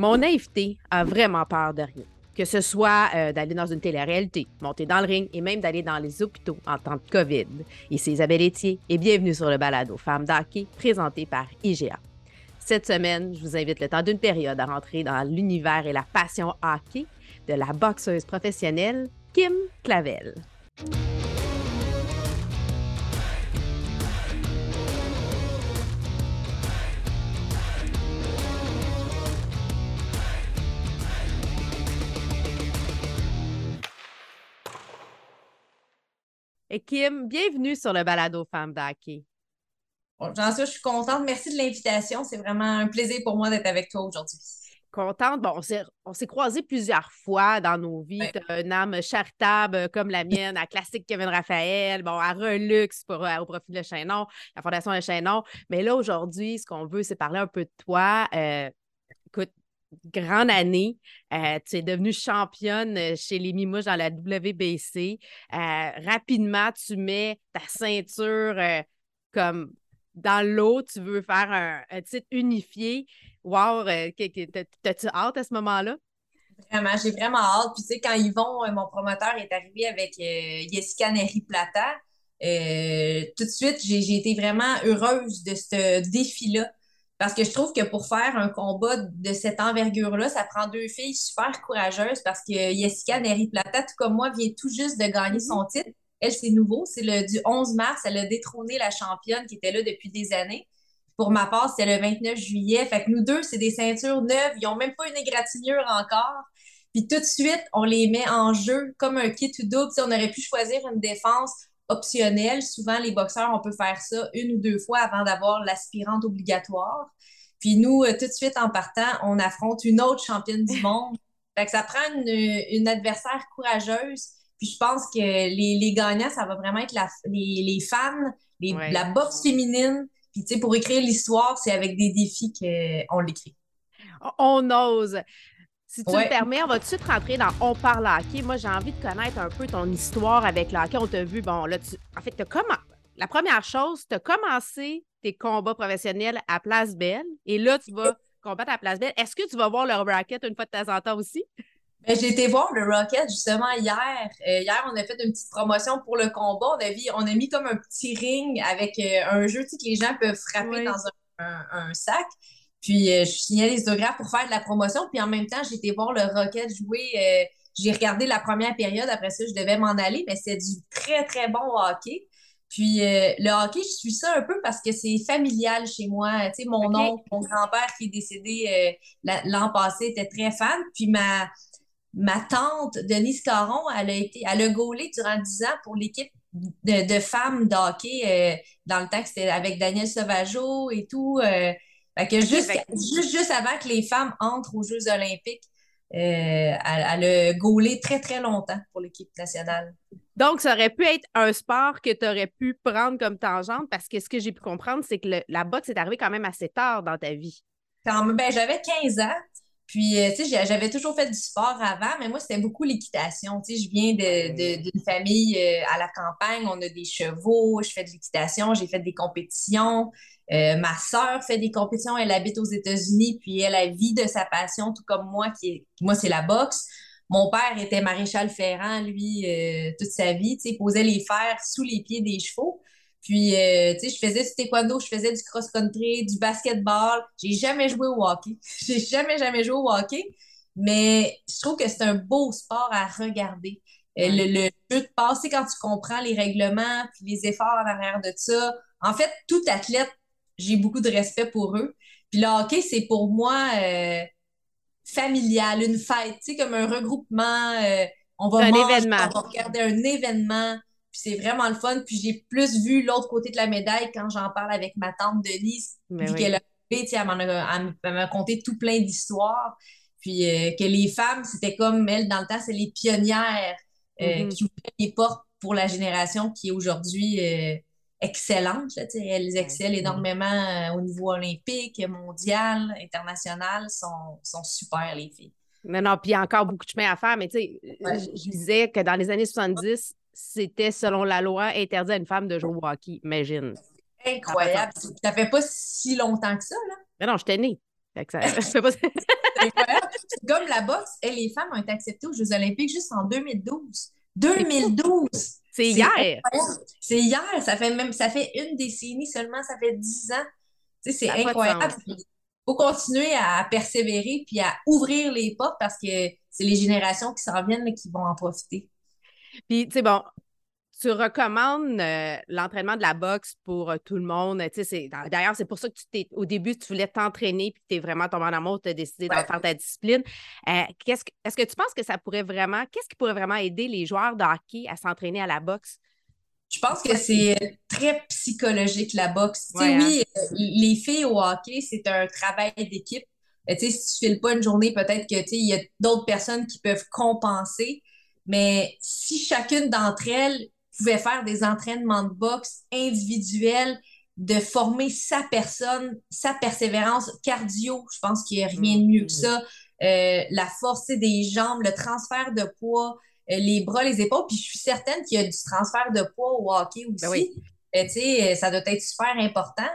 Mon naïveté a vraiment peur de rien. Que ce soit euh, d'aller dans une télé-réalité, monter dans le ring et même d'aller dans les hôpitaux en temps de COVID. Ici Isabelle Etier et bienvenue sur le balado Femmes d'hockey présenté par IGA. Cette semaine, je vous invite le temps d'une période à rentrer dans l'univers et la passion hockey de la boxeuse professionnelle Kim Clavel. Et Kim, bienvenue sur le balado Femmes d'Hockey. Bon, Jean je suis contente. Merci de l'invitation. C'est vraiment un plaisir pour moi d'être avec toi aujourd'hui. Contente. Bon, on s'est croisés plusieurs fois dans nos vies. Tu as une âme charitable euh, comme la mienne, à Classique Kevin Raphaël, bon, à Relux pour, euh, au profit de Chaînon, la Fondation de Chaînon. Mais là, aujourd'hui, ce qu'on veut, c'est parler un peu de toi. Euh, écoute, grande année. Euh, tu es devenue championne euh, chez les Mimouches dans la WBC. Euh, rapidement, tu mets ta ceinture comme dans l'eau. Tu veux faire un, titre unifié. Wow! T'as-tu hâte à ce moment-là? Vraiment, j'ai vraiment hâte. Puis, tu sais, quand Yvon, mon promoteur, est arrivé avec Jessica Neri-Plata, tout de suite, j'ai été vraiment heureuse de ce défi-là parce que je trouve que pour faire un combat de cette envergure-là, ça prend deux filles super courageuses parce que Jessica Neri-Plata, tout comme moi, vient tout juste de gagner mhm. son titre. Elle, c'est nouveau. C'est le du 11 mars. Elle a détrôné la championne qui était là depuis des années. Pour ma part, c'est le 29 juillet. Fait que nous deux, c'est des ceintures neuves. Ils n'ont même pas une égratignure encore. Puis tout de suite, on les met en jeu comme un kit ou double. on aurait pu choisir une défense optionnel. Souvent, les boxeurs, on peut faire ça une ou deux fois avant d'avoir l'aspirante obligatoire. Puis nous, euh, tout de suite en partant, on affronte une autre championne du monde. Fait que ça prend une, adversaire courageuse. Puis je pense que les, gagnants, ça va vraiment être les, les, fans, la boxe féminine. Puis tu sais, pour écrire l'histoire, c'est avec des défis qu'on l'écrit. On ose. Si tu me permets, on va tout de suite rentrer dans On parle hockey. Moi, j'ai envie de connaître un peu ton histoire avec le hockey. On t'a vu, bon, là, tu... en fait, comment... la première chose, tu as commencé tes combats professionnels à Place Belle et là, tu vas combattre à Place Belle. Est-ce que tu vas voir le Rocket une fois de temps en temps aussi? Ben, j'ai été voir le Rocket justement hier. Euh, hier, on a fait une petite promotion pour le combat. On a, on a mis comme un petit ring avec euh, un jeu que les gens peuvent frapper dans un sac. Puis euh, je signais les autographes pour faire de la promotion. Puis en même temps, j'ai été voir le Rocket jouer. Euh, j'ai regardé la première période. Après ça, je devais m'en aller, mais c'est du très, très bon hockey. Puis euh, le hockey, je suis ça un peu parce que c'est familial chez moi. Tu sais, mon oncle, mon grand-père qui est décédé l'an passé était très fan. Puis ma, ma tante, Denise Caron, elle a été, elle a gaulé durant 10 ans pour l'équipe de, de, femmes de hockey dans le temps que c'était avec Daniel Sauvageau et tout. Fait que juste, juste, avant que les femmes entrent aux Jeux olympiques, euh, elle, a gaulé très, très longtemps pour l'équipe nationale. Donc, ça aurait pu être un sport que tu aurais pu prendre comme tangente parce que ce que j'ai pu comprendre, c'est que la boxe est arrivée quand même assez tard dans ta vie. Quand, ben, j'avais 15 ans. Puis, euh, tu sais, j'avais toujours fait du sport avant, mais moi, c'était beaucoup l'équitation. Tu sais, je viens d'une famille euh, à la campagne, on a des chevaux, je fais de l'équitation, j'ai fait des compétitions. Euh, ma sœur fait des compétitions, elle habite aux États-Unis, puis elle a vie de sa passion, tout comme moi, qui est, moi, c'est la boxe. Mon père était maréchal ferrant, lui, toute sa vie, tu sais, posait les fers sous les pieds des chevaux. Puis, euh, tu sais, je faisais du taekwondo, je faisais du cross-country, du basketball. J'ai jamais joué au hockey. J'ai jamais, jamais joué au hockey. Mais je trouve que c'est un beau sport à regarder. Euh, le, jeu de passer quand tu comprends les règlements puis les efforts en arrière de ça. En fait, tout athlète, j'ai beaucoup de respect pour eux. Puis le hockey, c'est pour moi euh, familial, une fête, tu sais, comme un regroupement. on va un événement. on va regarder un événement. Puis c'est vraiment le fun. Puis j'ai plus vu l'autre côté de la médaille quand j'en parle avec ma tante Denise. puis qu'elle a elle m'a conté tout plein d'histoires. Puis euh, que les femmes, c'était comme elle, dans le temps, c'est les pionnières euh, mm-hmm. qui ouvraient les portes pour la génération qui est aujourd'hui euh, excellente. elles excellent énormément au niveau olympique, mondial, international. Sont, sont super, les filles. Non, non, puis il y a encore beaucoup de chemin à faire, mais tu sais, je disais que dans les années 70, c'était, selon la loi, interdit à une femme de jouer au hockey. Imagine. Incroyable. Ça fait pas si longtemps que ça, là. Mais non, j'étais née. Ça, fait pas... comme la boxe, les femmes ont été acceptées aux Jeux olympiques juste en 2012. 2012! C'est hier! C'est hier! Ça fait même ça fait une décennie seulement, ça fait dix ans. Tu sais, c'est incroyable. Il faut continuer à persévérer puis à ouvrir les portes parce que c'est les générations qui s'en viennent qui vont en profiter. Puis, tu sais, bon, tu recommandes euh, l'entraînement de la boxe pour euh, tout le monde? D'ailleurs, c'est pour ça que tu t'es, au début, tu voulais t'entraîner puis tu es vraiment tombé en amour, tu as décidé d'en faire ta discipline. Euh, qu'est-ce que, est-ce que tu penses que ça pourrait vraiment, qu'est-ce qui pourrait vraiment aider les joueurs de hockey à s'entraîner à la boxe? Je pense que c'est très psychologique, la boxe. Oui, hein? les filles au hockey, c'est un travail d'équipe. si tu ne files pas une journée, peut-être que il y a d'autres personnes qui peuvent compenser. Mais si chacune d'entre elles pouvait faire des entraînements de boxe individuels, de former sa personne, sa persévérance cardio. Je pense qu'il n'y a rien de mieux que mm. ça. Euh, la force des jambes, le transfert de poids, euh, les bras, les épaules. Puis je suis certaine qu'il y a du transfert de poids au hockey ben aussi. Euh, ça doit être super important.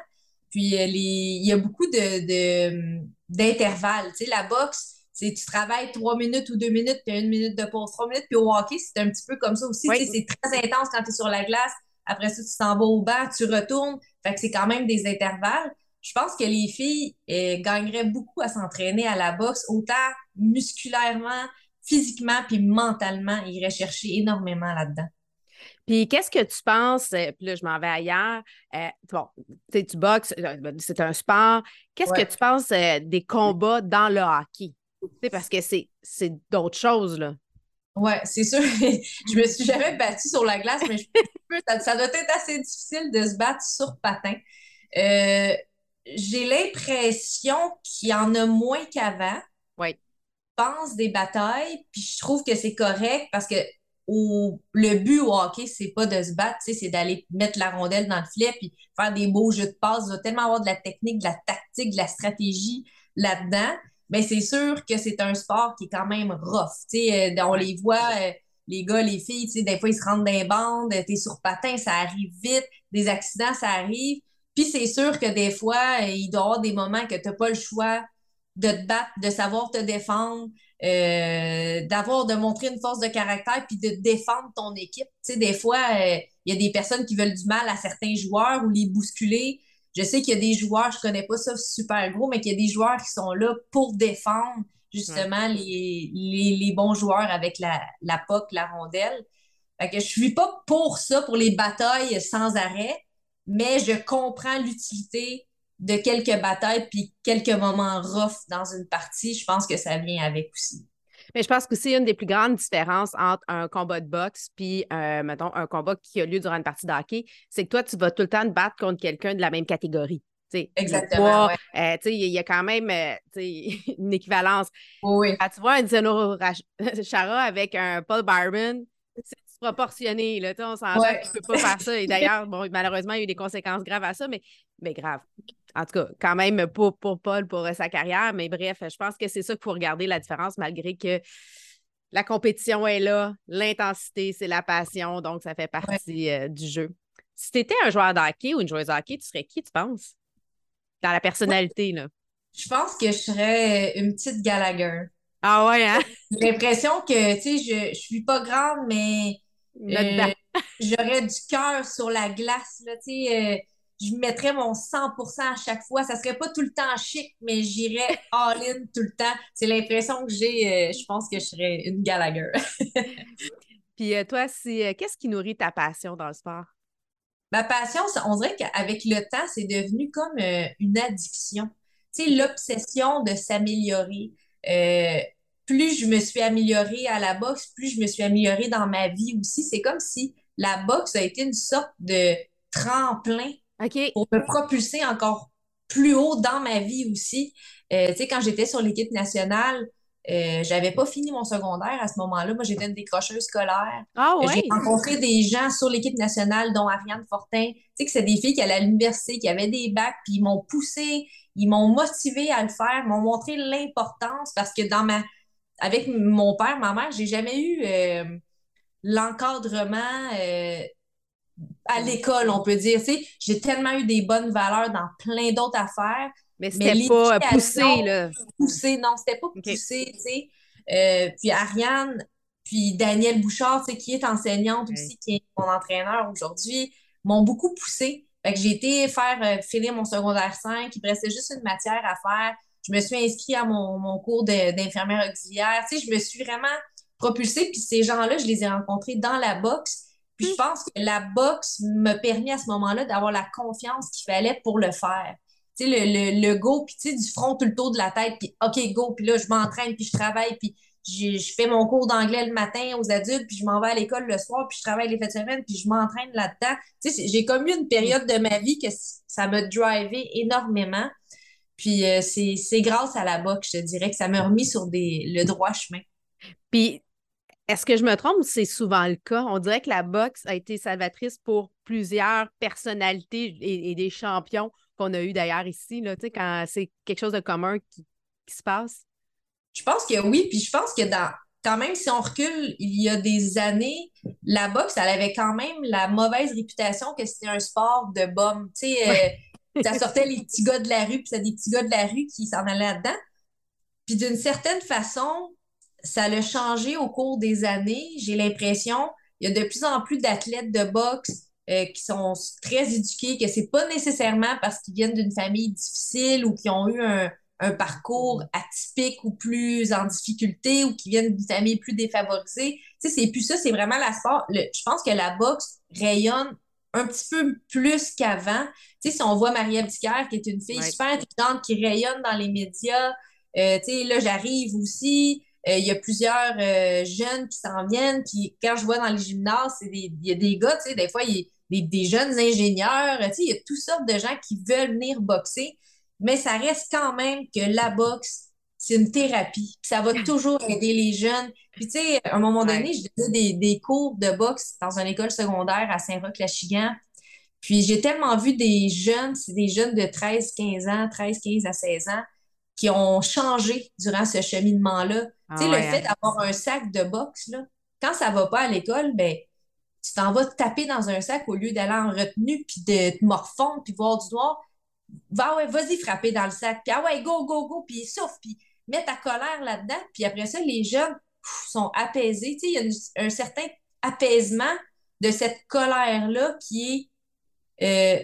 Puis il y a beaucoup de, d'intervalles. la boxe, tu travailles trois minutes ou deux minutes, puis une minute de pause, trois minutes, puis au hockey, c'est un petit peu comme ça aussi. C'est très intense quand tu es sur la glace. Après ça, tu t'en vas au banc, tu retournes. Fait que c'est quand même des intervalles. Je pense que les filles euh, gagneraient beaucoup à s'entraîner à la boxe, autant musculairement, physiquement, puis mentalement. Ils iraient chercher énormément là-dedans. Puis qu'est-ce que tu penses, euh, puis là je m'en vais ailleurs, euh, bon, tu boxes, ben, c'est un sport, qu'est-ce que tu penses des combats dans le hockey? Parce que c'est, d'autres choses, là. Ouais, c'est sûr. je me suis jamais battue sur la glace, mais ça, doit être assez difficile de se battre sur patin. Euh, j'ai l'impression qu'il y en a moins qu'avant. Oui. Je pense des batailles, puis je trouve que c'est correct parce que le but au hockey, c'est pas de se battre, c'est d'aller mettre la rondelle dans le filet puis faire des beaux jeux de passe. Il va tellement avoir de la technique, de la tactique, de la stratégie là-dedans mais c'est sûr que c'est un sport qui est quand même rough. Euh, on les voit, euh, les gars, les filles, des fois, ils se rendent dans les bandes, tu es sur patin, ça arrive vite, des accidents, ça arrive. Puis c'est sûr que des fois, euh, il doit y avoir des moments que tu n'as pas le choix de te battre, de savoir te défendre, d'avoir, de montrer une force de caractère, puis de défendre ton équipe. des fois, il y a des personnes qui veulent du mal à certains joueurs ou les bousculer. Je sais qu'il y a des joueurs, je connais pas ça super gros, mais qu'il y a des joueurs qui sont là pour défendre justement les, les, bons joueurs avec la, la POC, la rondelle. Fait que je suis pas pour ça, pour les batailles sans arrêt, mais je comprends l'utilité de quelques batailles puis quelques moments rough dans une partie. Je pense que ça vient avec aussi. Mais je pense que c'est une des plus grandes différences entre un combat de boxe puis, euh, mettons, un combat qui a lieu durant une partie de hockey, c'est que toi, tu vas tout le temps te battre contre quelqu'un de la même catégorie. Exactement. Euh, il y a quand même euh, une équivalence. Oui. Quand tu vois un Zeno Chara avec un Paul Byron, c'est proportionné. Là, on s'en ouais. tu ne peux pas faire ça. Et d'ailleurs, bon, malheureusement, il y a eu des conséquences graves à ça, mais, mais grave. En tout cas, quand même pour, pour Paul, pour sa carrière. Mais bref, je pense que c'est ça qu'il faut regarder la différence, malgré que la compétition est là, l'intensité, c'est la passion, donc ça fait partie euh, du jeu. Si tu étais un joueur de hockey ou une joueuse de hockey, tu serais qui, tu penses? Dans la personnalité, là. Je pense que je serais une petite Gallagher. Ah ouais, hein? J'ai l'impression que, tu sais, je, je suis pas grande, mais euh, j'aurais du cœur sur la glace, là, tu sais. Euh, je mettrais mon 100% à chaque fois. Ça serait pas tout le temps chic, mais j'irais all-in tout le temps. C'est l'impression que j'ai. Euh, je pense que je serais une Gallagher. Puis toi, qu'est-ce qui nourrit ta passion dans le sport? Ma passion, on dirait qu'avec le temps, c'est devenu comme une addiction. Tu sais, l'obsession de s'améliorer plus je me suis améliorée à la boxe, plus je me suis améliorée dans ma vie aussi. C'est comme si la boxe a été une sorte de tremplin pour me propulser encore plus haut dans ma vie aussi. Euh, tu sais, quand j'étais sur l'équipe nationale, euh, j'avais pas fini mon secondaire à ce moment-là. Moi, j'étais une décrocheuse scolaire. Ah ouais. J'ai rencontré des gens sur l'équipe nationale, dont Ariane Fortin. Tu sais, que c'est des filles qui allaient à l'université, qui avaient des bacs, puis ils m'ont poussé, ils m'ont motivé à le faire, m'ont montré l'importance parce que dans ma avec mon père, ma mère, j'ai jamais eu euh, l'encadrement euh, à l'école, on peut dire. j'ai tellement eu des bonnes valeurs dans plein d'autres affaires. Mais c'était pas poussé, là. Poussé, non, c'était pas poussé, tu sais. Euh, puis Ariane, puis Danielle Bouchard, qui est enseignante aussi, qui est mon entraîneur aujourd'hui, m'ont beaucoup poussé. Fait que j'ai été faire euh, finir mon secondaire 5, il me restait juste une matière à faire. Je me suis inscrite à mon, mon cours d'infirmière auxiliaire. Tu sais, je me suis vraiment propulsée. Puis ces gens-là, je les ai rencontrés dans la boxe. Puis je hmm. pense que la boxe m'a permis à ce moment-là d'avoir la confiance qu'il fallait pour le faire. Tu sais, le, le, go, puis tu sais, du front tout le tour de la tête, puis OK, go, puis là, je m'entraîne, puis je travaille, puis je, fais mon cours d'anglais le matin aux adultes, puis je m'en vais à l'école le soir, puis je travaille les fêtes de semaine, puis je m'entraîne là-dedans. Tu sais, j'ai comme eu une période de ma vie que ça m'a drivé énormément. Puis euh, c'est grâce à la boxe, je te dirais, que ça m'a remis sur des, le droit chemin. Puis, est-ce que je me trompe ou c'est souvent le cas? On dirait que la boxe a été salvatrice pour plusieurs personnalités et, des champions qu'on a eu d'ailleurs ici, là, quand c'est quelque chose de commun qui se passe. Je pense que oui, puis je pense que dans quand même, si on recule il y a des années, la boxe, elle avait quand même la mauvaise réputation que c'était un sport de bombe. Tu sais, euh, ça sortait les petits gars de la rue, puis c'était des petits gars de la rue qui s'en allaient là-dedans. Puis d'une certaine façon, ça l'a changé au cours des années. J'ai l'impression, il y a de plus en plus d'athlètes de boxe euh, qui sont très éduqués, que c'est pas nécessairement parce qu'ils viennent d'une famille difficile ou qui ont eu un, un parcours atypique ou plus en difficulté ou qui viennent d'une famille plus défavorisée. Tu sais, c'est plus ça, c'est vraiment la sport. je pense que la boxe rayonne un petit peu plus qu'avant. Tu sais, si on voit Marie-Ève qui est une fille super intelligente, qui rayonne dans les médias, euh, tu sais, là, j'arrive aussi. Euh, il y a plusieurs euh, jeunes qui s'en viennent. Puis quand je vois dans les gymnases, il y a des gars, tu sais, des fois, il y a des, des jeunes ingénieurs. Tu sais, il y a toutes sortes de gens qui veulent venir boxer mais ça reste quand même que la boxe, c'est une thérapie. ça va toujours aider les jeunes. Puis, tu sais, à un moment donné, je faisais des, cours de boxe dans une école secondaire à Saint-Roch-Lachigan. Puis, j'ai tellement vu des jeunes, c'est des jeunes de 13, 15 ans, 13, 15 à 16 ans, qui ont changé durant ce cheminement-là. Tu sais, le ah fait hein. d'avoir un sac de boxe, là, quand ça va pas à l'école, ben, tu t'en vas taper dans un sac au lieu d'aller en retenue, puis de te morfondre, puis voir du noir va ouais, vas-y frapper dans le sac, puis ah ouais, go, go, go, puis souffle, puis mets ta colère là-dedans, puis après ça, les jeunes sont apaisés. Tu sais, il y a un certain apaisement de cette colère-là qui est euh,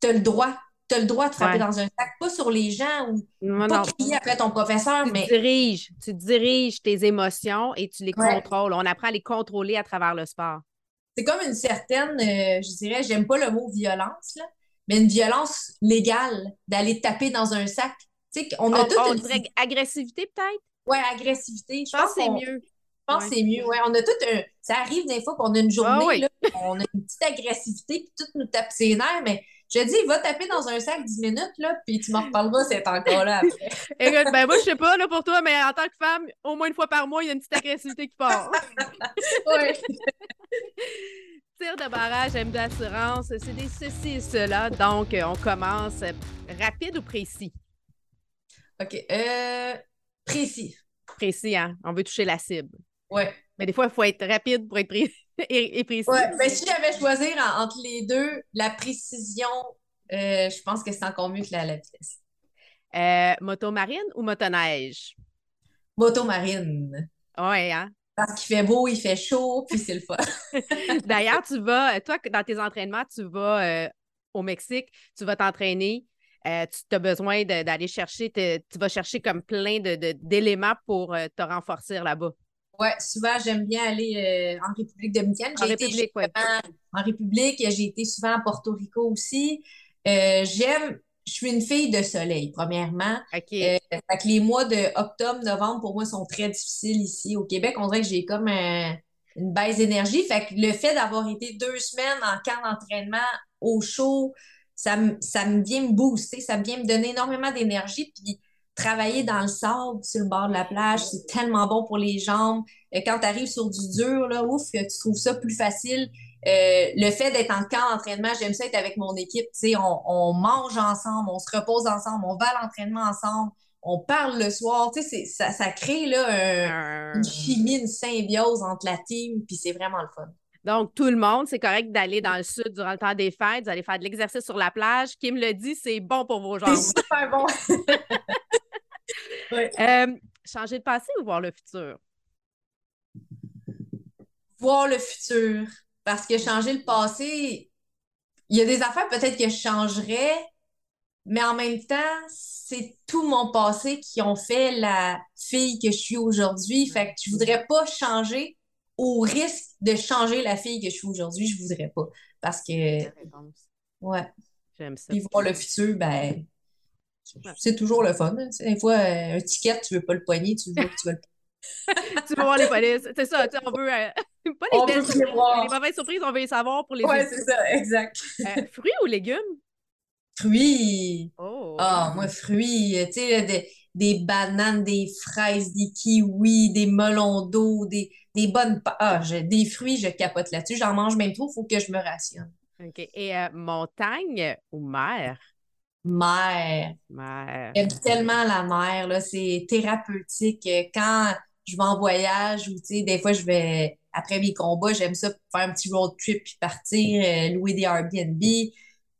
t'as le droit. Tu as le droit de frapper dans un sac, pas sur les gens ou pas crier après ton professeur, tu mais. Diriges, tu diriges tes émotions et tu les contrôles. On apprend à les contrôler à travers le sport. C'est comme une certaine, euh, je dirais, j'aime pas le mot violence, là, mais une violence légale d'aller taper dans un sac. Tu sais, on a on, une... agressivité peut-être? Oui, agressivité. Je, pense, que c'est mieux. Je pense que c'est mieux. Ouais, on a tout un. Ça arrive des fois qu'on a une journée, là, on a une petite agressivité, puis tout nous tape ses nerfs, mais je dis, va taper dans un sac 10 minutes, là, puis tu m'en reparleras, c'est encore là après. Écoute, ben moi, je sais pas là, pour toi, mais en tant que femme, au moins une fois par mois, il y a une petite agressivité qui part. oui. de barrage M d'assurance, c'est des ceci et cela. Donc, euh, on commence rapide ou précis? OK. Euh, précis. Précis, hein? On veut toucher la cible. Ouais. Mais des fois, il faut être rapide pour être précis et, précis. Ouais, mais si j'avais choisi entre les deux, la précision, euh, je pense que c'est encore mieux que la, la vitesse. Euh, moto marine ou motoneige? Moto marine. Oui, hein? Parce qu'il fait beau, il fait chaud, puis c'est le fun. D'ailleurs, tu vas, toi, dans tes entraînements, tu vas euh, au Mexique, tu vas t'entraîner. Euh, tu as besoin d'aller chercher, tu vas chercher comme plein d'éléments pour euh, te renforcer là-bas. Oui, souvent, j'aime bien aller en République dominicaine. En République, oui. En République, j'ai été souvent à Porto Rico aussi. j'aime je suis une fille de soleil, premièrement. Euh, les mois de octobre, novembre, pour moi, sont très difficiles ici au Québec. On dirait que j'ai comme une baisse d'énergie. Fait que le fait d'avoir été deux semaines en camp d'entraînement au chaud, ça, ça me vient me booster, ça vient me donner énormément d'énergie. Puis travailler dans le sable sur le bord de la plage, c'est tellement bon pour les jambes. Euh, quand tu arrives sur du dur, là, ouf, tu trouves ça plus facile. Euh, le fait d'être en camp d'entraînement, j'aime ça être avec mon équipe. On, on mange ensemble, on se repose ensemble, on va à l'entraînement ensemble, on parle le soir. Ça, ça crée là, une chimie, une symbiose entre la team, puis c'est vraiment le fun. Donc, tout le monde, c'est correct d'aller dans le sud durant le temps des fêtes, d'aller faire de l'exercice sur la plage. Kim le dit, c'est bon pour vos jambes. C'est super bon. Euh, changer de passé ou voir le futur? Voir le futur. Parce que changer le passé, il y a des affaires peut-être que je changerais, mais en même temps, c'est tout mon passé qui ont fait la fille que je suis aujourd'hui. Fait que je voudrais pas changer au risque de changer la fille que je suis aujourd'hui. Je voudrais pas. Parce que. Ouais. J'aime ça. Puis voir le futur, ben. C'est toujours le fun. Hein. Des fois, euh, un ticket, tu veux pas le poigner, tu veux, tu veux le tu veux voir les polices. C'est ça, on veut. Euh, pas les belles surprises, les mauvaises surprises, on veut les savoir pour les. Ouais, c'est ça, exact. Euh, fruits ou légumes? Fruits. Oh. Ah, moi, fruits. Tu sais, des, des, bananes, des fraises, des kiwis, des melons d'eau, des, des bonnes. Ah, des fruits, je capote là-dessus. J'en mange même trop, il faut que je me rationne. OK. Et euh, montagne ou mer? Mer. Mer. J'aime tellement la mer, là. C'est thérapeutique. Quand je vais en voyage ou, tu sais, des fois, je vais, après mes combats, j'aime ça faire un petit road trip puis partir, euh, louer des Airbnb. Tu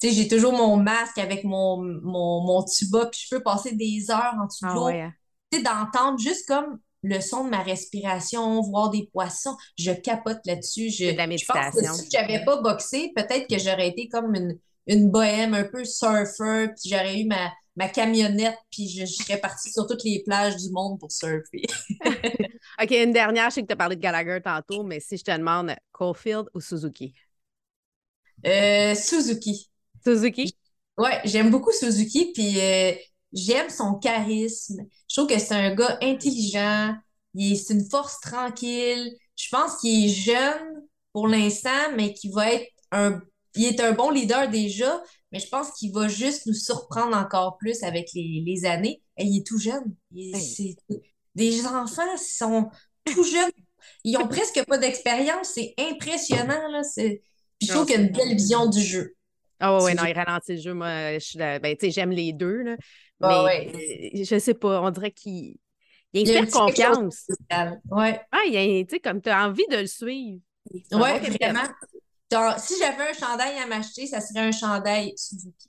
sais, j'ai toujours mon masque avec mon, mon, tuba puis je peux passer des heures en dessous de ah l'eau. Hein. Tu sais, d'entendre juste comme le son de ma respiration, voir des poissons, je capote là-dessus. Je, de la méditation. Je pense que si j'avais pas boxé, peut-être que j'aurais été comme une, une bohème un peu surfer, puis j'aurais eu ma, ma camionnette, puis je, serais partie sur toutes les plages du monde pour surfer. OK, une dernière, je sais que tu as parlé de Gallagher tantôt, mais si je te demande Caulfield ou Suzuki? Euh, Suzuki. Suzuki? Ouais, j'aime beaucoup Suzuki, puis euh, j'aime son charisme. Je trouve que c'est un gars intelligent, c'est une force tranquille. Je pense qu'il est jeune pour l'instant, mais qu'il va être un il est un bon leader déjà, mais je pense qu'il va juste nous surprendre encore plus avec les, années. Et il est tout jeune. des enfants sont tout jeunes. Ils ont presque pas d'expérience. C'est impressionnant. Là. je trouve qu'il a une belle vision du jeu. Ah oh, oui, non, il ralentit le jeu. Moi, ben, j'aime les deux. Là, ah mais euh, je sais pas, on dirait qu'il il inspire confiance. Ouais. Ah, il a, comme tu as envie de le suivre. Oui, vraiment si j'avais un chandail à m'acheter, ça serait un chandail Suzuki.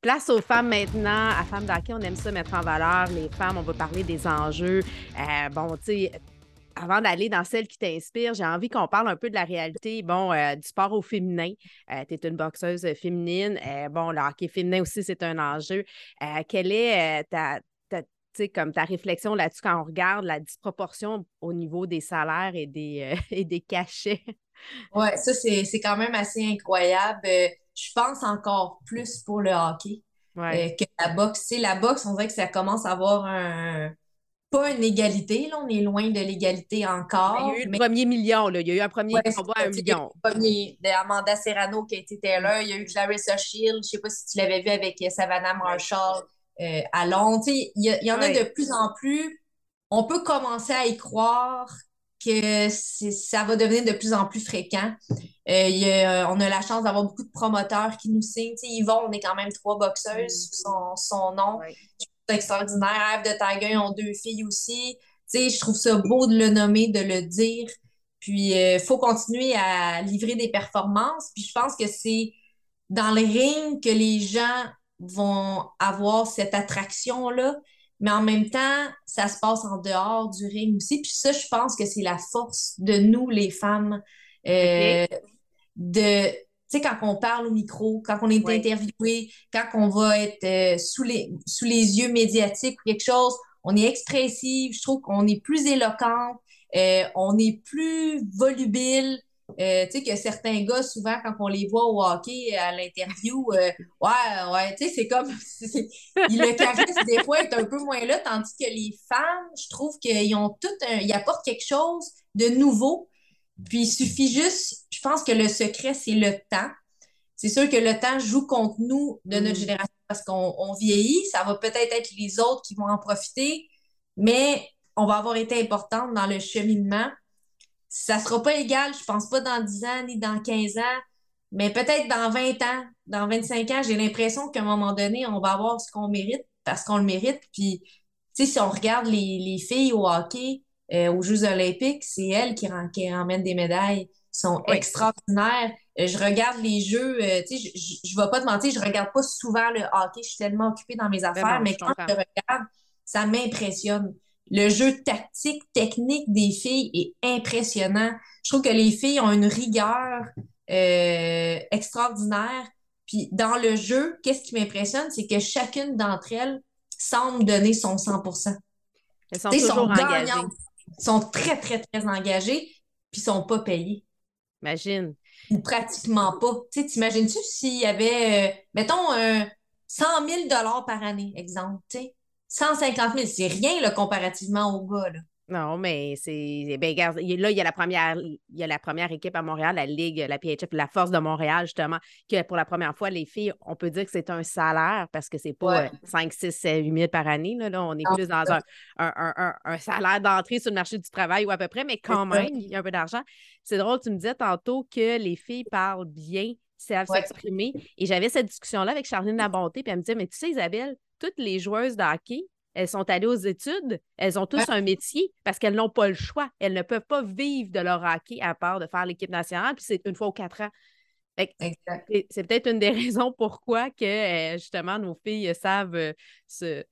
Place aux femmes maintenant. À Femmes d'Hockey, on aime ça mettre en valeur les femmes. On va parler des enjeux. Euh, bon, tu sais, avant d'aller dans celle qui t'inspire, j'ai envie qu'on parle un peu de la réalité, bon, euh, du sport au féminin. Euh, tu es une boxeuse féminine. bon, le hockey féminin aussi, c'est un enjeu. quelle est ta, comme ta réflexion là-dessus quand on regarde la disproportion au niveau des salaires et des, et des cachets? Oui, ça, c'est quand même assez incroyable. Euh, je pense encore plus pour le hockey euh, que la boxe. la boxe, on dirait que ça commence à avoir un pas une égalité, là, on est loin de l'égalité encore. Il y a eu le premier million, là. il y a eu un premier combat à un million. Le premier d'Amanda Serrano qui a été Taylor, il y a eu Clarissa Shield, je ne sais pas si tu l'avais vu avec Savannah Marshall à Londres. Il y, y, en a de plus en plus. On peut commencer à y croire que ça va devenir de plus en plus fréquent. Euh, on a la chance d'avoir beaucoup de promoteurs qui nous signent. Yvon, on est quand même trois boxeuses son, son nom. C'est extraordinaire. Eve de Tiger ont deux filles aussi. je trouve ça beau de le nommer, de le dire. Puis, il euh, faut continuer à livrer des performances. Puis, je pense que c'est dans le ring que les gens vont avoir cette attraction-là mais en même temps, ça se passe en dehors du ring aussi. Puis ça, je pense que c'est la force de nous, les femmes, euh, de, tu sais, quand on parle au micro, quand on est interviewé, quand on va être euh, sous, les, sous les yeux médiatiques ou quelque chose, on est expressif, je trouve qu'on est plus éloquent, euh, on est plus volubile, euh, tu sais, que certains gars, souvent, quand on les voit au hockey à l'interview, euh, ouais, ouais, tu sais, c'est comme. le charisme, des fois, est un peu moins là, tandis que les femmes, je trouve qu'ils ont tout un. Ils apportent quelque chose de nouveau. Puis il suffit juste, je pense que le secret, c'est le temps. C'est sûr que le temps joue contre nous de notre mm. génération parce qu'on vieillit. Ça va peut-être être les autres qui vont en profiter, mais on va avoir été importante dans le cheminement ça sera pas égal, je pense pas dans 10 ans ni dans 15 ans, mais peut-être dans 20 ans, dans 25 ans, j'ai l'impression qu'à un moment donné, on va avoir ce qu'on mérite parce qu'on le mérite. Puis, tu sais, si on regarde les, filles au hockey, aux Jeux olympiques, c'est elles qui, qui ramènent des médailles sont extraordinaires. Euh, je regarde les jeux, euh, tu sais, je ne vais pas te mentir, je regarde pas souvent le hockey, je suis tellement occupée dans mes affaires, mais quand je regarde, ça m'impressionne. Le jeu tactique, technique des filles est impressionnant. Je trouve que les filles ont une rigueur euh, extraordinaire. Puis dans le jeu, qu'est-ce qui m'impressionne, c'est que chacune d'entre elles semble donner son 100% Elles sont toujours engagées. sont très, très, très engagées, puis sont pas payées. Imagine. Pratiquement pas. Tu t'imagines-tu s'il y avait, euh, mettons, euh, 100 000 par année, exemple, tu sais? 150 000, c'est rien là, comparativement aux gars. Là. Non, mais c'est. Ben, là, il y a la première, il y a la première équipe à Montréal, la Ligue, la PHF, la Force de Montréal, justement, que pour la première fois, les filles, on peut dire que c'est un salaire parce que c'est pas 5, 6, 8 000 par année. Là, là on est plus dans un, un, un, salaire d'entrée sur le marché du travail ou à peu près, mais quand même, il y a un peu d'argent. C'est drôle, tu me disais tantôt que les filles parlent bien, savent s'exprimer. Et j'avais cette discussion-là avec Charline Labonté, puis elle me disait Mais tu sais, Isabelle, toutes les joueuses de hockey, elles sont allées aux études, elles ont tous un métier parce qu'elles n'ont pas le choix. Elles ne peuvent pas vivre de leur hockey à part de faire l'équipe nationale, puis c'est une fois aux quatre ans. C'est peut-être une des raisons pourquoi que euh, justement nos filles savent euh,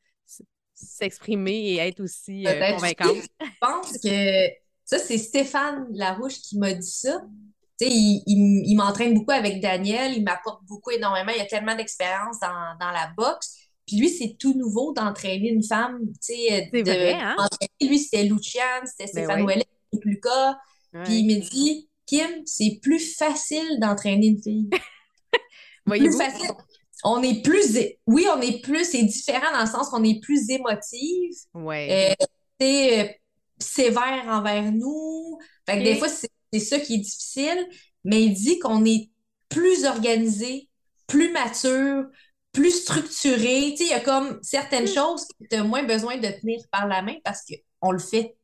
s'exprimer et être aussi euh, convaincantes. Je pense que ça, c'est Stéphane Larouche qui m'a dit ça. il, il, m'entraîne beaucoup avec Daniel, il m'apporte beaucoup énormément. Il a tellement d'expérience dans, dans, la boxe. Puis lui, c'est tout nouveau d'entraîner une femme. tu sais. C'est vrai, hein? Lui, c'était Lucian, c'était ben Stéphane Ouellet, Lucas. Puis il me dit, Kim, c'est plus facile d'entraîner une fille. Voyez-vous? On est plus, oui, on est plus, c'est différent dans le sens qu'on est plus émotive. Ouais. Euh, euh, sévère envers nous. Fait que des fois, c'est ça qui est difficile. Mais il dit qu'on est plus organisé, plus mature, plus structuré. Tu sais, il y a comme certaines mm. choses que tu as moins besoin de tenir par la main parce qu'on le fait.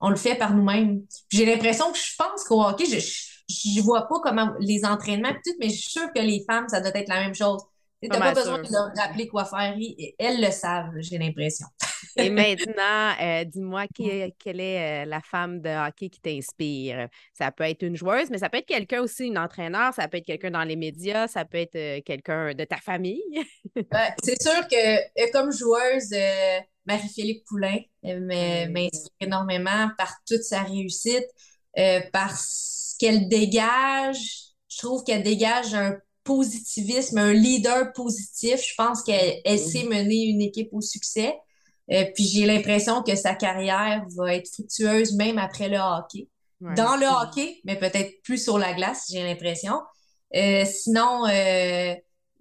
On le fait par nous-mêmes. J'ai l'impression que je pense qu'au hockey, je ne vois pas comment les entraînements, mais je suis sûre que les femmes, ça doit être la même chose. Tu n'as pas besoin de leur rappeler quoi faire. Elles le savent, j'ai l'impression. Et maintenant, euh, dis-moi quelle est euh, la femme de hockey qui t'inspire? Ça peut être une joueuse, mais ça peut être quelqu'un aussi, une entraîneur, ça peut être quelqu'un dans les médias, ça peut être euh, quelqu'un de ta famille. c'est sûr que comme joueuse, Marie-Philippe Poulain m'inspire énormément par toute sa réussite, par ce qu'elle dégage. Je trouve qu'elle dégage un positivisme, un leader positif. Je pense qu'elle sait mener une équipe au succès. Euh, puis j'ai l'impression que sa carrière va être fructueuse même après le hockey. Dans le hockey, mais peut-être plus sur la glace, j'ai l'impression. Euh, sinon, euh,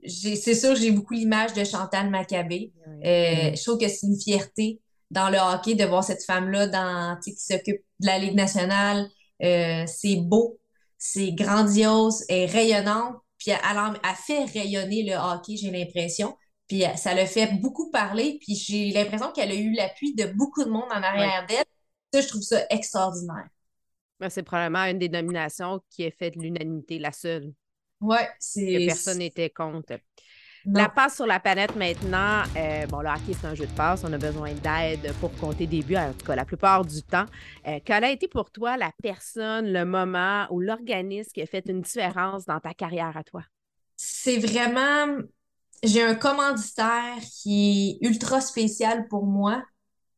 c'est sûr, j'ai beaucoup l'image de Chantal Maccabé. je trouve que c'est une fierté dans le hockey de voir cette femme-là dans, qui s'occupe de la Ligue nationale. c'est beau, c'est grandiose, et rayonnante. Puis elle, elle, fait rayonner le hockey, j'ai l'impression. Puis euh, ça le fait beaucoup parler. Puis j'ai l'impression qu'elle a eu l'appui de beaucoup de monde en arrière d'elle. Ça, je trouve ça extraordinaire. Ben, c'est probablement une des nominations qui est faite l'unanimité, la seule. Oui, c'est. personne n'était contre. La passe sur la planète maintenant, euh, bon, le hockey, c'est un jeu de passe. On a besoin d'aide pour compter des buts, en tout cas, la plupart du temps. Euh, quelle a été pour toi la personne, le moment ou l'organisme qui a fait une différence dans ta carrière à toi? C'est vraiment j'ai un commanditaire qui est ultra spécial pour moi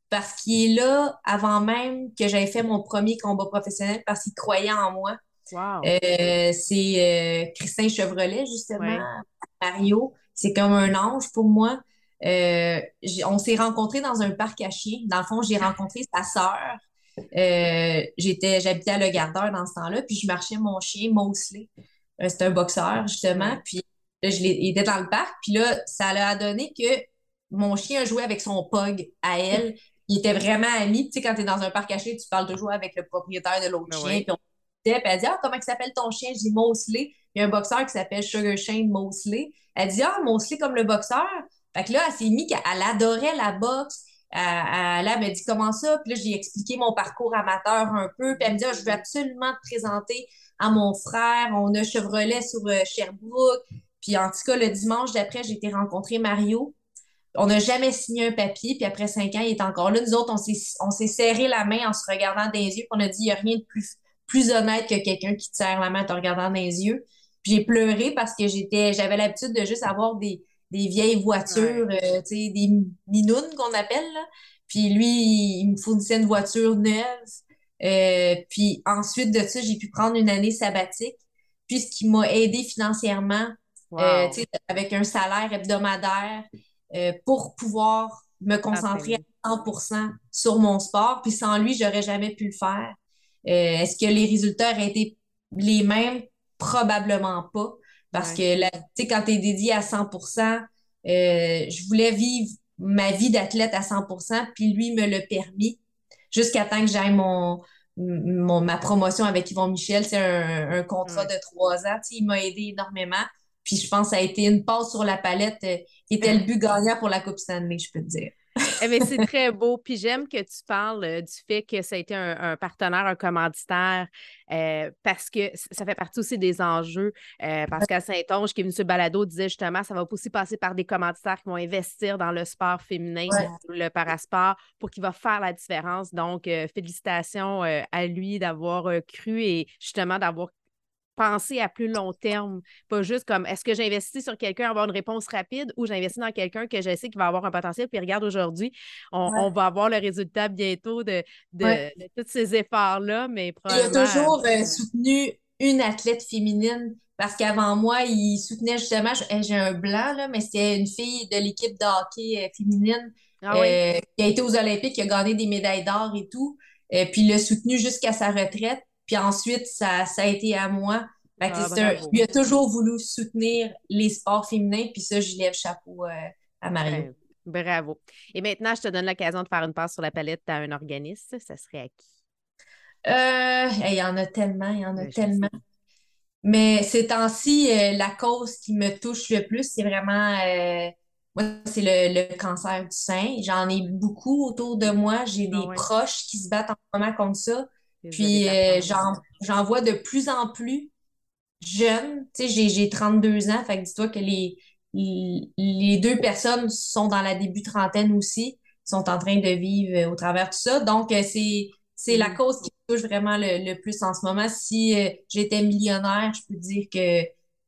parce qu'il est là avant même que j'aie fait mon premier combat professionnel parce qu'il croyait en moi. Euh, c'est euh, Christin Chevrolet, justement, Mario. C'est comme un ange pour moi. Euh, on s'est rencontrés dans un parc à chiens. Dans le fond, j'ai rencontré sa sœur. j'étais, j'habitais à Le Gardeur dans ce temps-là, puis je marchais mon chien, Mosley. c'est un boxeur, justement. Puis Là, je il était dans le parc, puis là, ça a donné que mon chien jouait avec son pug à elle. Il était vraiment ami. Tu sais, quand tu es dans un parc caché, tu parles toujours avec le propriétaire de l'autre ben chien. Puis on puis elle dit Ah, comment il s'appelle ton chien? Je dis Mosley. Il y a un boxeur qui s'appelle Sugar Shane Mosley. Elle dit Ah, Mosley comme le boxeur. Fait que là, elle s'est mis qu'elle adorait la boxe. Elle, elle, m'a dit comment ça? Puis là, j'ai expliqué mon parcours amateur un peu. Puis elle me dit ah, Je veux absolument te présenter à mon frère. On a Chevrolet sur euh, Sherbrooke. Puis en tout cas, le dimanche d'après, j'ai été rencontrer Mario. on n'a jamais signé un papier, puis après cinq ans, il est encore là. Nous autres, on s'est serré la main en se regardant dans les yeux, puis on a dit, il n'y a rien de plus, plus honnête que quelqu'un qui te serre la main en te regardant dans les yeux. Puis j'ai pleuré parce que j'étais, j'avais l'habitude de juste avoir des, vieilles voitures, euh, tu sais, des minounes qu'on appelle, là. Puis lui, il me fournissait une voiture neuve. Euh, puis ensuite de ça, j'ai pu prendre une année sabbatique. Puis ce qui m'a aidé financièrement, euh, avec un salaire hebdomadaire, euh, pour pouvoir me concentrer à 100% sur mon sport. Puis sans lui, j'aurais jamais pu le faire. Est-ce que les résultats auraient été les mêmes? Probablement pas. Parce que, tu sais, quand tu es dédié à 100%, je voulais vivre ma vie d'athlète à 100% puis lui me l'a permis jusqu'à temps que j'aille mon, ma promotion avec Yvon Michel. C'est un, contrat de trois ans. il m'a aidé énormément. Puis je pense que ça a été une passe sur la palette euh, qui était le but gagnant pour la Coupe Stanley, je peux te dire. Eh c'est très beau. Puis j'aime que tu parles euh, du fait que ça a été un, partenaire, un commanditaire, euh, parce que ça fait partie aussi des enjeux. Euh, parce qu'à Saint-Onge, qui est venu sur le balado, disait justement, ça va aussi passer par des commanditaires qui vont investir dans le sport féminin, le parasport, pour qu'il va faire la différence. Donc, félicitations à lui d'avoir cru et justement d'avoir penser à plus long terme, pas juste comme est-ce que j'investis sur quelqu'un avoir une réponse rapide ou j'investis dans quelqu'un que je sais qui va avoir un potentiel? Puis regarde aujourd'hui, on, va avoir le résultat bientôt de, de, tous ces efforts-là, mais Il a toujours euh, soutenu une athlète féminine parce qu'avant moi, il soutenait justement, j'ai un blanc, là, mais c'était une fille de l'équipe de hockey euh, féminine ah euh, qui a été aux Olympiques, qui a gagné des médailles d'or et tout. puis il l'a soutenu jusqu'à sa retraite. Puis ensuite, ça, ça a été à moi. Fait ah, il a toujours voulu soutenir les sports féminins, puis ça, je lève chapeau euh, à Mario. bravo. Et maintenant, je te donne l'occasion de faire une passe sur la palette à un organisme. Ça serait à qui? Euh, il y en a tellement, il y en a tellement. Mais ces temps-ci, euh, la cause qui me touche le plus, c'est vraiment moi, c'est le, cancer du sein. J'en ai beaucoup autour de moi. J'ai ah des proches qui se battent en ce moment contre ça. Puis euh, j'en vois de plus en plus jeunes. Tu sais, j'ai 32 ans, fait que dis-toi que les, les deux personnes sont dans la début trentaine aussi, sont en train de vivre au travers de ça. Donc, euh, c'est c'est la mm. cause qui me touche vraiment le, plus en ce moment. Si euh, j'étais millionnaire, je peux dire qu'il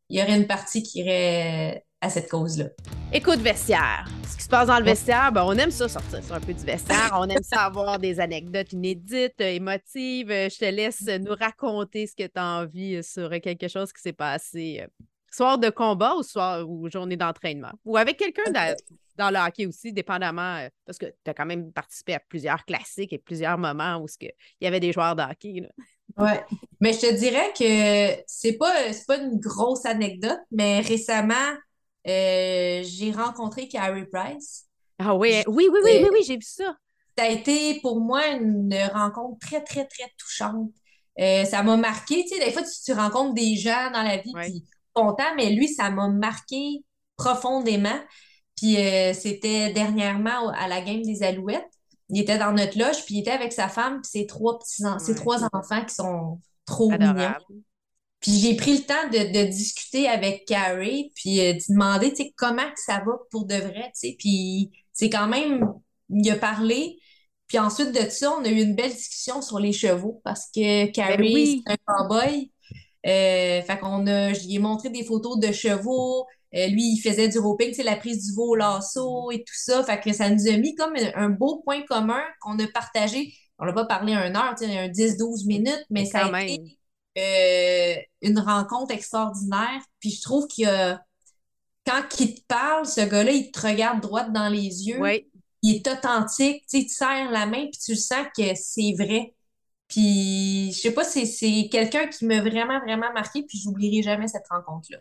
y aurait une partie qui irait à cette cause-là. Écoute, vestiaire. Ce qui se passe dans le vestiaire, ben, on aime ça sortir sur un peu du vestiaire. On aime ça avoir des anecdotes inédites, émotives. Je te laisse nous raconter ce que tu as envie sur quelque chose qui s'est passé euh, soir de combat ou soir ou journée d'entraînement. Ou avec quelqu'un dans, le hockey aussi, dépendamment, euh, parce que tu as quand même participé à plusieurs classiques et plusieurs moments où il y avait des joueurs de hockey. Oui, mais je te dirais que c'est pas, pas une grosse anecdote, mais récemment, euh, j'ai rencontré Carrie Price. Ah oui, oui, oui, oui, oui, j'ai vu ça. Ça a été pour moi une rencontre très, très, très touchante. Euh, ça m'a marqué. Tu sais, des fois, tu, rencontres des gens dans la vie, qui sont contents, mais lui, ça m'a marqué profondément. Puis euh, c'était dernièrement à la game des Alouettes. Il était dans notre loge, puis il était avec sa femme, puis ses trois petits ses trois enfants qui sont trop mignons. Puis j'ai pris le temps de, discuter avec Carrie, puis euh, de demander, tu sais, comment ça va pour de vrai, tu sais. Puis c'est quand même, il a parlé. Puis ensuite de ça, on a eu une belle discussion sur les chevaux parce que Carrie, c'est un cowboy. Euh, fait qu'on a, je lui ai montré des photos de chevaux. Euh, lui, il faisait du roping, sais, la prise du veau au lasso et tout ça. Fait que ça nous a mis comme un, beau point commun qu'on a partagé. On n'a pas parlé un heure, tu sais, un 10-12 minutes, mais, ça a été euh, une rencontre extraordinaire. Puis je trouve qu'il quand il te parle, ce gars-là, il te regarde droit dans les yeux. Il est authentique. Tu sais, il te serre la main, puis tu sens que c'est vrai. Puis, je sais pas, c'est quelqu'un qui m'a vraiment, vraiment marqué, puis j'oublierai jamais cette rencontre-là.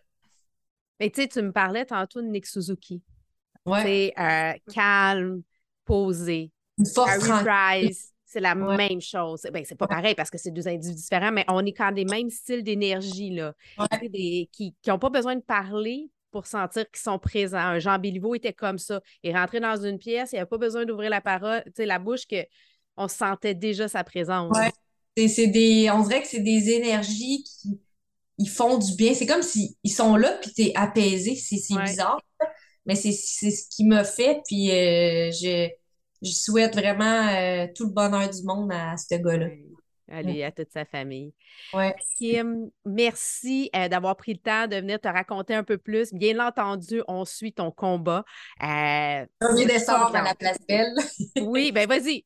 Mais tu sais, tu me parlais tantôt de Nick Suzuki. Ouais. Euh, calme, posé. Une force c'est la même chose. Ben, c'est pas pareil parce que c'est deux individus différents, mais on est quand des mêmes styles d'énergie, là. Des, qui n'ont pas besoin de parler pour sentir qu'ils sont présents. Un Jean Béliveau était comme ça. Il rentrait dans une pièce, il n'avait pas besoin d'ouvrir la parole, la bouche, que on sentait déjà sa présence. C'est des, on dirait que c'est des énergies qui ils font du bien. C'est comme s'ils sont là, puis tu es apaisé. C'est bizarre. mais c'est ce qui m'a fait. Puis je, je souhaite vraiment tout le bonheur du monde à ce gars-là. Allez, à toute sa famille. Ouais. Kim, merci euh, d'avoir pris le temps de venir te raconter un peu plus. Bien entendu, on suit ton combat. Euh, 1er décembre à la Place Belle. oui, ben vas-y.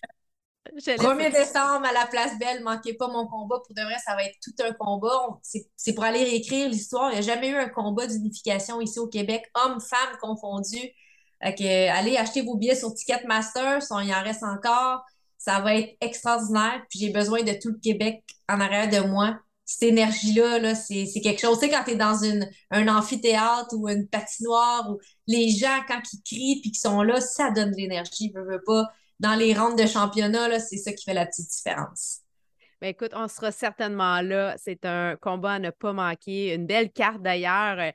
1er décembre à la Place Belle, manquez pas mon combat. Pour de vrai, ça va être tout un combat. C'est pour aller réécrire l'histoire. Il n'y a jamais eu un combat d'unification ici au Québec, hommes, femmes confondus. allez acheter vos billets sur Ticketmaster, il en reste encore. Ça va être extraordinaire. Puis j'ai besoin de tout le Québec en arrière de moi. Cette énergie-là, -là, c'est quelque chose. Tu sais, quand tu es dans une, un amphithéâtre ou une patinoire, où les gens, quand ils crient puis qu'ils sont là, ça donne de l'énergie. Je veux pas. Dans les rondes de championnat, c'est ça qui fait la petite différence. Ben écoute, on sera certainement là. C'est un combat à ne pas manquer. Une belle carte d'ailleurs. Euh.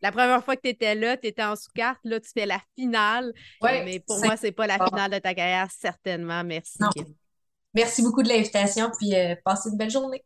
La première fois que tu étais là, tu étais en sous-carte. Là, tu fais la finale. Ouais, mais pour moi, c'est pas la finale de ta carrière, certainement. Merci. Merci beaucoup de l'invitation. Puis euh, passez une belle journée.